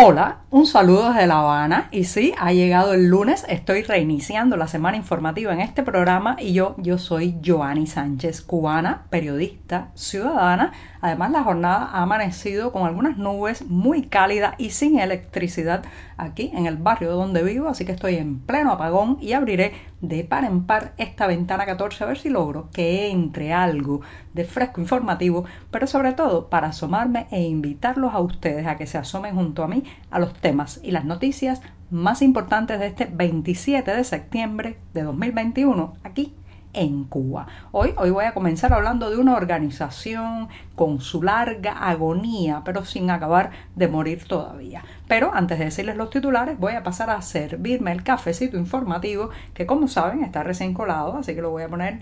Hola, un saludo desde La Habana. Y sí, ha llegado el lunes, estoy reiniciando la semana informativa en este programa. Y yo, yo soy Joanny Sánchez, cubana, periodista, ciudadana. Además la jornada ha amanecido con algunas nubes muy cálidas y sin electricidad aquí en el barrio donde vivo, así que estoy en pleno apagón y abriré de par en par esta ventana 14 a ver si logro que entre algo de fresco informativo, pero sobre todo para asomarme e invitarlos a ustedes a que se asomen junto a mí a los temas y las noticias más importantes de este 27 de septiembre de 2021 aquí en Cuba. Hoy, hoy voy a comenzar hablando de una organización con su larga agonía, pero sin acabar de morir todavía. Pero antes de decirles los titulares, voy a pasar a servirme el cafecito informativo, que como saben está recién colado, así que lo voy a poner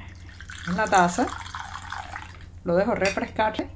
en la taza. Lo dejo refrescarse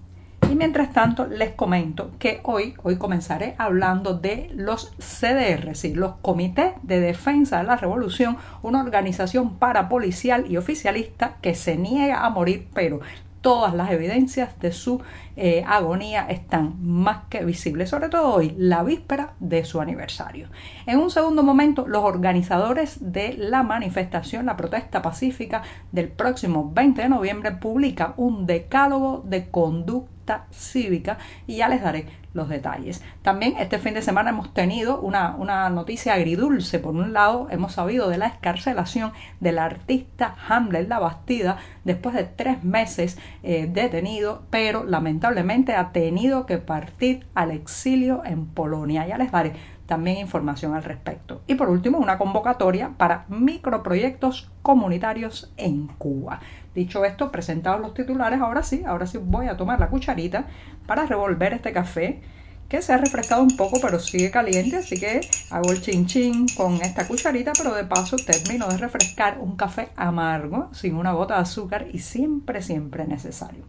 y mientras tanto les comento que hoy, hoy comenzaré hablando de los CDR, sí, los Comités de Defensa de la Revolución, una organización parapolicial y oficialista que se niega a morir, pero todas las evidencias de su eh, agonía están más que visibles, sobre todo hoy, la víspera de su aniversario. En un segundo momento, los organizadores de la manifestación, la protesta pacífica del próximo 20 de noviembre, publican un decálogo de conducta cívica y ya les daré los detalles. También este fin de semana hemos tenido una, una noticia agridulce. Por un lado, hemos sabido de la escarcelación del artista Hamlet La Bastida después de tres meses eh, detenido, pero lamentablemente ha tenido que partir al exilio en Polonia. Ya les daré también información al respecto. Y por último, una convocatoria para microproyectos comunitarios en Cuba. Dicho esto, presentados los titulares, ahora sí, ahora sí voy a tomar la cucharita para revolver este café que se ha refrescado un poco pero sigue caliente, así que hago el chin chin con esta cucharita, pero de paso termino de refrescar un café amargo, sin una gota de azúcar y siempre, siempre necesario.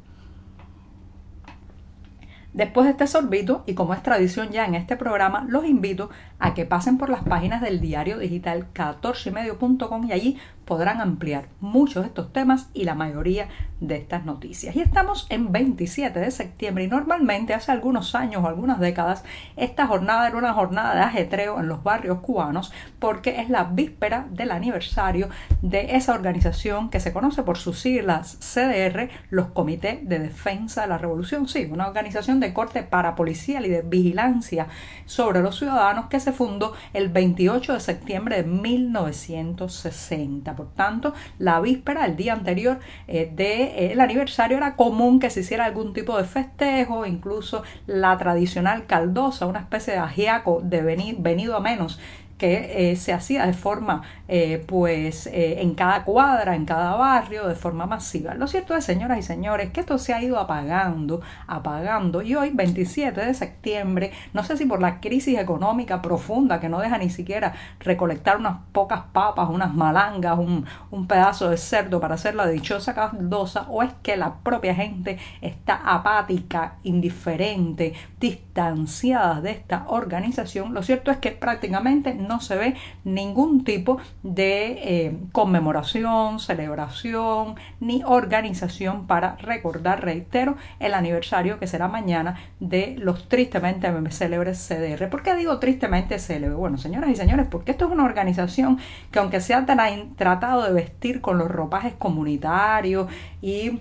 Después de este sorbito, y como es tradición ya en este programa, los invito a que pasen por las páginas del diario digital 14medio.com y allí podrán ampliar muchos de estos temas y la mayoría de estas noticias. Y estamos en 27 de septiembre y normalmente hace algunos años o algunas décadas esta jornada era una jornada de ajetreo en los barrios cubanos porque es la víspera del aniversario de esa organización que se conoce por sus siglas CDR, los Comités de Defensa de la Revolución. Sí, una organización de corte parapolicial y de vigilancia sobre los ciudadanos que se fundó el 28 de septiembre de 1960 por tanto, la víspera, el día anterior eh, del aniversario, era común que se hiciera algún tipo de festejo, incluso la tradicional caldosa, una especie de ajiaco de venido a menos que eh, se hacía de forma, eh, pues, eh, en cada cuadra, en cada barrio, de forma masiva. Lo cierto es, señoras y señores, que esto se ha ido apagando, apagando, y hoy, 27 de septiembre, no sé si por la crisis económica profunda que no deja ni siquiera recolectar unas pocas papas, unas malangas, un, un pedazo de cerdo para hacer la dichosa caldosa, o es que la propia gente está apática, indiferente, distanciada de esta organización, lo cierto es que prácticamente no se ve ningún tipo de eh, conmemoración, celebración ni organización para recordar, reitero, el aniversario que será mañana de los tristemente célebres CDR. ¿Por qué digo tristemente célebre? Bueno, señoras y señores, porque esto es una organización que aunque se ha tratado de vestir con los ropajes comunitarios y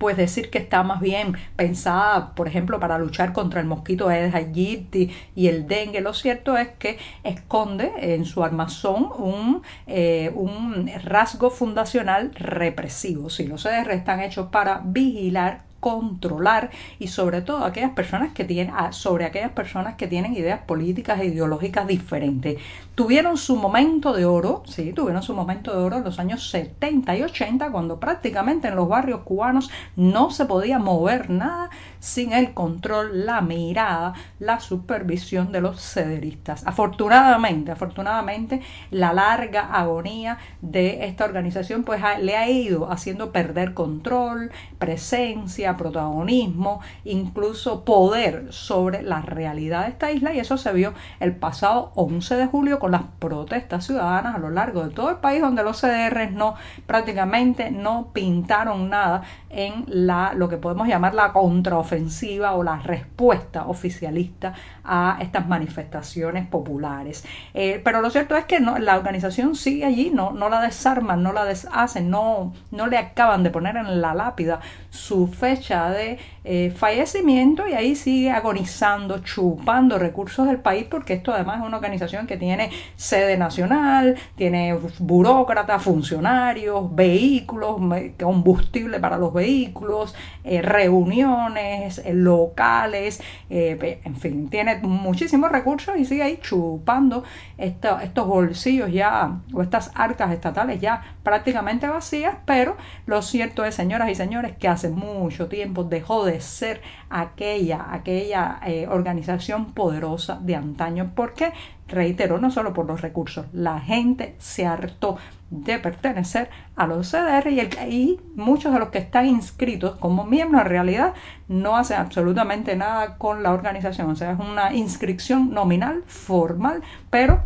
pues decir que está más bien pensada, por ejemplo, para luchar contra el mosquito Aedes aegypti y el dengue. Lo cierto es que esconde en su armazón un, eh, un rasgo fundacional represivo. Si los CDR están hechos para vigilar controlar y sobre todo aquellas personas que tienen sobre aquellas personas que tienen ideas políticas e ideológicas diferentes. Tuvieron su momento de oro, sí, tuvieron su momento de oro en los años 70 y 80 cuando prácticamente en los barrios cubanos no se podía mover nada sin el control, la mirada, la supervisión de los cederistas. Afortunadamente, afortunadamente la larga agonía de esta organización pues le ha ido haciendo perder control, presencia, protagonismo, incluso poder sobre la realidad de esta isla y eso se vio el pasado 11 de julio con las protestas ciudadanas a lo largo de todo el país donde los CDRs no prácticamente no pintaron nada en la lo que podemos llamar la contraofensiva o la respuesta oficialista a estas manifestaciones populares. Eh, pero lo cierto es que no, la organización sigue allí, no, no la desarman, no la deshacen, no, no le acaban de poner en la lápida su fecha de eh, fallecimiento y ahí sigue agonizando, chupando recursos del país porque esto además es una organización que tiene sede nacional, tiene burócratas, funcionarios, vehículos, combustible para los vehículos, eh, reuniones eh, locales, en fin, tiene muchísimos recursos y sigue ahí chupando estos bolsillos ya o estas arcas estatales ya prácticamente vacías, pero lo cierto es, señoras y señores, que hace mucho tiempo dejó de ser aquella, aquella eh, organización poderosa de antaño, porque, reitero, no solo por los recursos, la gente se hartó de pertenecer a los CDR y, y, muchos de los que están inscritos como miembros en realidad no hacen absolutamente nada con la organización, o sea, es una inscripción nominal, formal, pero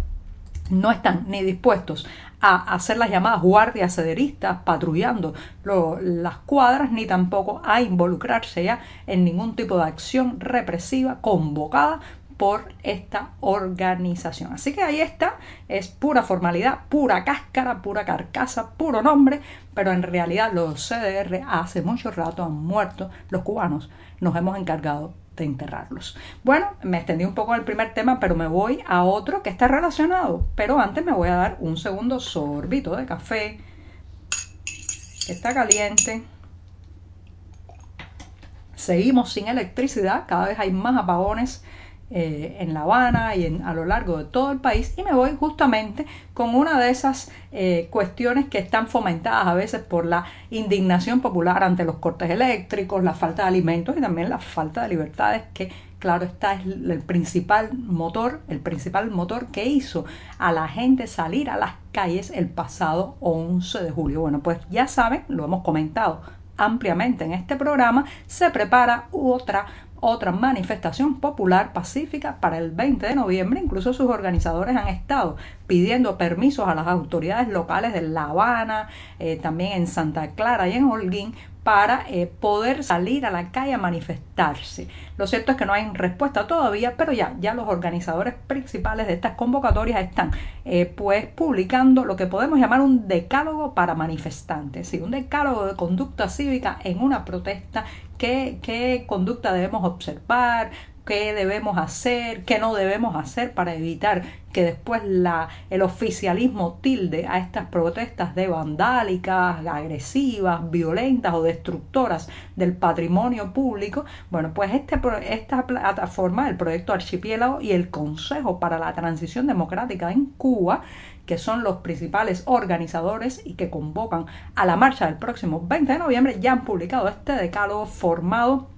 no están ni dispuestos a hacer las llamadas guardias cederistas patrullando las cuadras, ni tampoco a involucrarse ya en ningún tipo de acción represiva convocada por esta organización. Así que ahí está, es pura formalidad, pura cáscara, pura carcasa, puro nombre, pero en realidad los CDR hace mucho rato han muerto, los cubanos nos hemos encargado de enterrarlos. Bueno, me extendí un poco el primer tema, pero me voy a otro que está relacionado. Pero antes me voy a dar un segundo sorbito de café, que está caliente. Seguimos sin electricidad, cada vez hay más apagones eh, en La Habana y en, a lo largo de todo el país y me voy justamente con una de esas eh, cuestiones que están fomentadas a veces por la indignación popular ante los cortes eléctricos, la falta de alimentos y también la falta de libertades que claro está es el principal motor, el principal motor que hizo a la gente salir a las calles el pasado 11 de julio. Bueno, pues ya saben, lo hemos comentado ampliamente en este programa, se prepara otra otra manifestación popular pacífica para el 20 de noviembre. Incluso sus organizadores han estado pidiendo permisos a las autoridades locales de La Habana, eh, también en Santa Clara y en Holguín para eh, poder salir a la calle a manifestarse. Lo cierto es que no hay respuesta todavía, pero ya, ya los organizadores principales de estas convocatorias están eh, pues publicando lo que podemos llamar un decálogo para manifestantes, ¿sí? un decálogo de conducta cívica en una protesta qué, qué conducta debemos observar, qué debemos hacer, qué no debemos hacer para evitar que después la, el oficialismo tilde a estas protestas de vandálicas, agresivas, violentas o destructoras del patrimonio público. Bueno, pues este, esta plataforma, el proyecto Archipiélago y el Consejo para la Transición Democrática en Cuba, que son los principales organizadores y que convocan a la marcha del próximo 20 de noviembre, ya han publicado este decálogo formado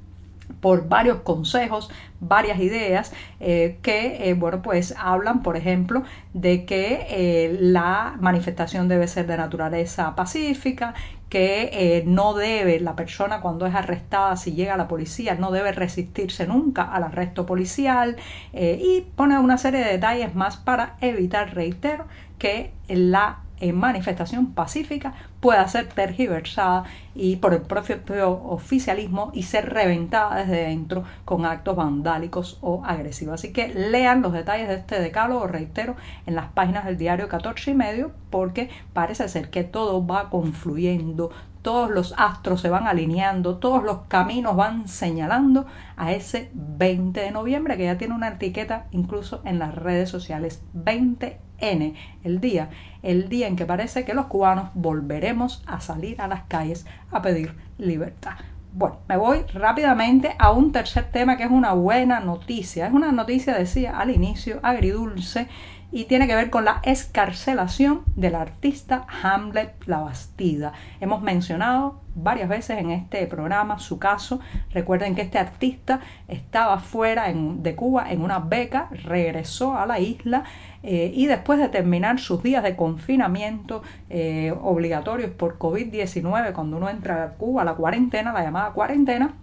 por varios consejos, varias ideas eh, que, eh, bueno, pues hablan, por ejemplo, de que eh, la manifestación debe ser de naturaleza pacífica, que no debe, la persona cuando es arrestada, si llega a la policía, no debe resistirse nunca al arresto policial y pone una serie de detalles más para evitar, reitero, que la en manifestación pacífica pueda ser tergiversada y por el propio oficialismo y ser reventada desde dentro con actos vandálicos o agresivos. Así que lean los detalles de este decálogo, reitero, en las páginas del diario 14 y medio, porque parece ser que todo va confluyendo, todos los astros se van alineando, todos los caminos van señalando a ese 20 de noviembre, que ya tiene una etiqueta incluso en las redes sociales. 20 N, el día, el día en que parece que los cubanos volveremos a salir a las calles a pedir libertad. Bueno, me voy rápidamente a un tercer tema que es una buena noticia. Es una noticia, decía al inicio, agridulce y tiene que ver con la escarcelación del artista Hamlet Labastida. Hemos mencionado varias veces en este programa su caso. Recuerden que este artista estaba fuera de Cuba en una beca, regresó a la isla eh, y después de terminar sus días de confinamiento eh, obligatorios por COVID-19, cuando uno entra a Cuba, la cuarentena, la llamada cuarentena,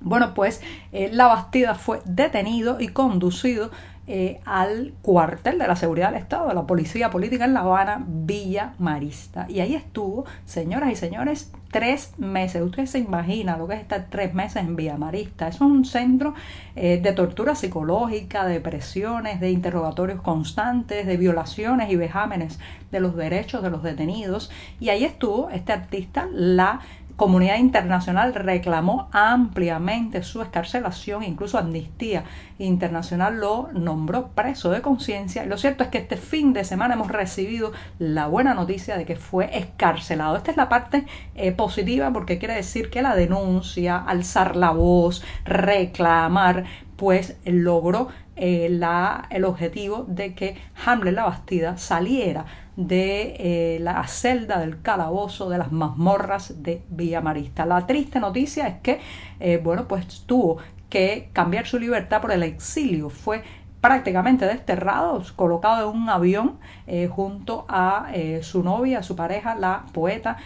bueno, pues eh, la Bastida fue detenido y conducido eh, al cuartel de la seguridad del Estado, de la Policía Política en La Habana, Villa Marista. Y ahí estuvo, señoras y señores, tres meses. Ustedes se imaginan lo que es estar tres meses en Villa Marista. Eso es un centro eh, de tortura psicológica, de presiones, de interrogatorios constantes, de violaciones y vejámenes de los derechos de los detenidos. Y ahí estuvo este artista, la comunidad internacional reclamó ampliamente su escarcelación, incluso Amnistía Internacional lo nombró preso de conciencia. Lo cierto es que este fin de semana hemos recibido la buena noticia de que fue escarcelado. Esta es la parte eh, positiva porque quiere decir que la denuncia, alzar la voz, reclamar, pues logró eh, la, el objetivo de que Hamlet la Bastida saliera de eh, la celda del calabozo de las mazmorras de Villamarista. La triste noticia es que, eh, bueno, pues tuvo que cambiar su libertad por el exilio. Fue prácticamente desterrado, colocado en un avión eh, junto a su novia, su pareja, la poeta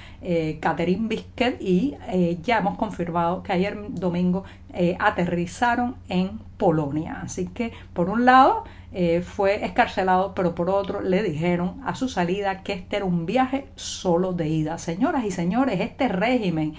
Catherine Bisquet, y ya hemos confirmado que ayer domingo aterrizaron en Polonia. Así que, por un lado, eh, fue escarcelado, pero por otro le dijeron a su salida que este era un viaje solo de ida. Señoras y señores, este régimen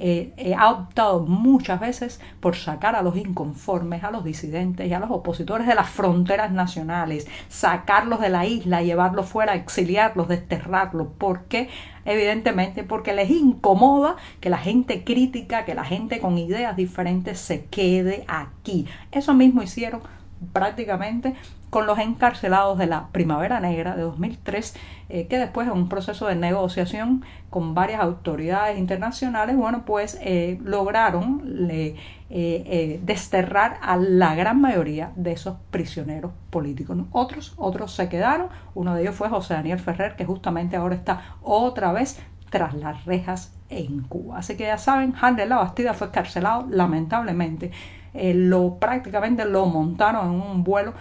eh, eh, ha optado muchas veces por sacar a los inconformes, a los disidentes y a los opositores de las fronteras nacionales, sacarlos de la isla, llevarlos fuera, exiliarlos, desterrarlos. ¿Por qué? Evidentemente porque les incomoda que la gente crítica, que la gente con ideas diferentes se quede aquí. Eso mismo hicieron prácticamente con los encarcelados de la Primavera Negra de 2003, eh, que después en un proceso de negociación con varias autoridades internacionales, bueno, pues eh, lograron eh, desterrar a la gran mayoría de esos prisioneros políticos. Otros, otros se quedaron, uno de ellos fue José Daniel Ferrer, que justamente ahora está otra vez tras las rejas en Cuba. Así que ya saben, Handel La Bastida fue encarcelado lamentablemente. lo prácticamente lo montaron en un vuelo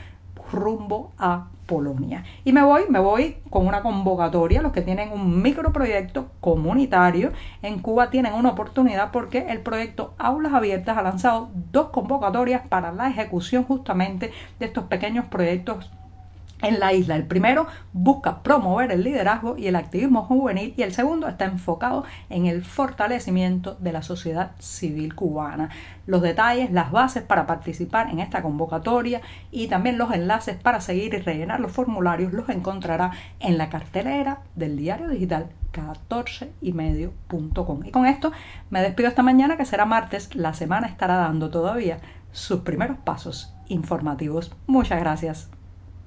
rumbo a Polonia. Y me voy, me voy con una convocatoria. Los que tienen un microproyecto comunitario en Cuba tienen una oportunidad porque el proyecto Aulas Abiertas ha lanzado dos convocatorias para la ejecución justamente de estos pequeños proyectos en la isla. El primero busca promover el liderazgo y el activismo juvenil y el segundo está enfocado en el fortalecimiento de la sociedad civil cubana. Los detalles, las bases para participar en esta convocatoria y también los enlaces para seguir y rellenar los formularios los encontrará en la cartelera del diario digital 14ymedio.com. Y con esto me despido esta mañana que será martes. La semana estará dando todavía sus primeros pasos informativos. Muchas gracias.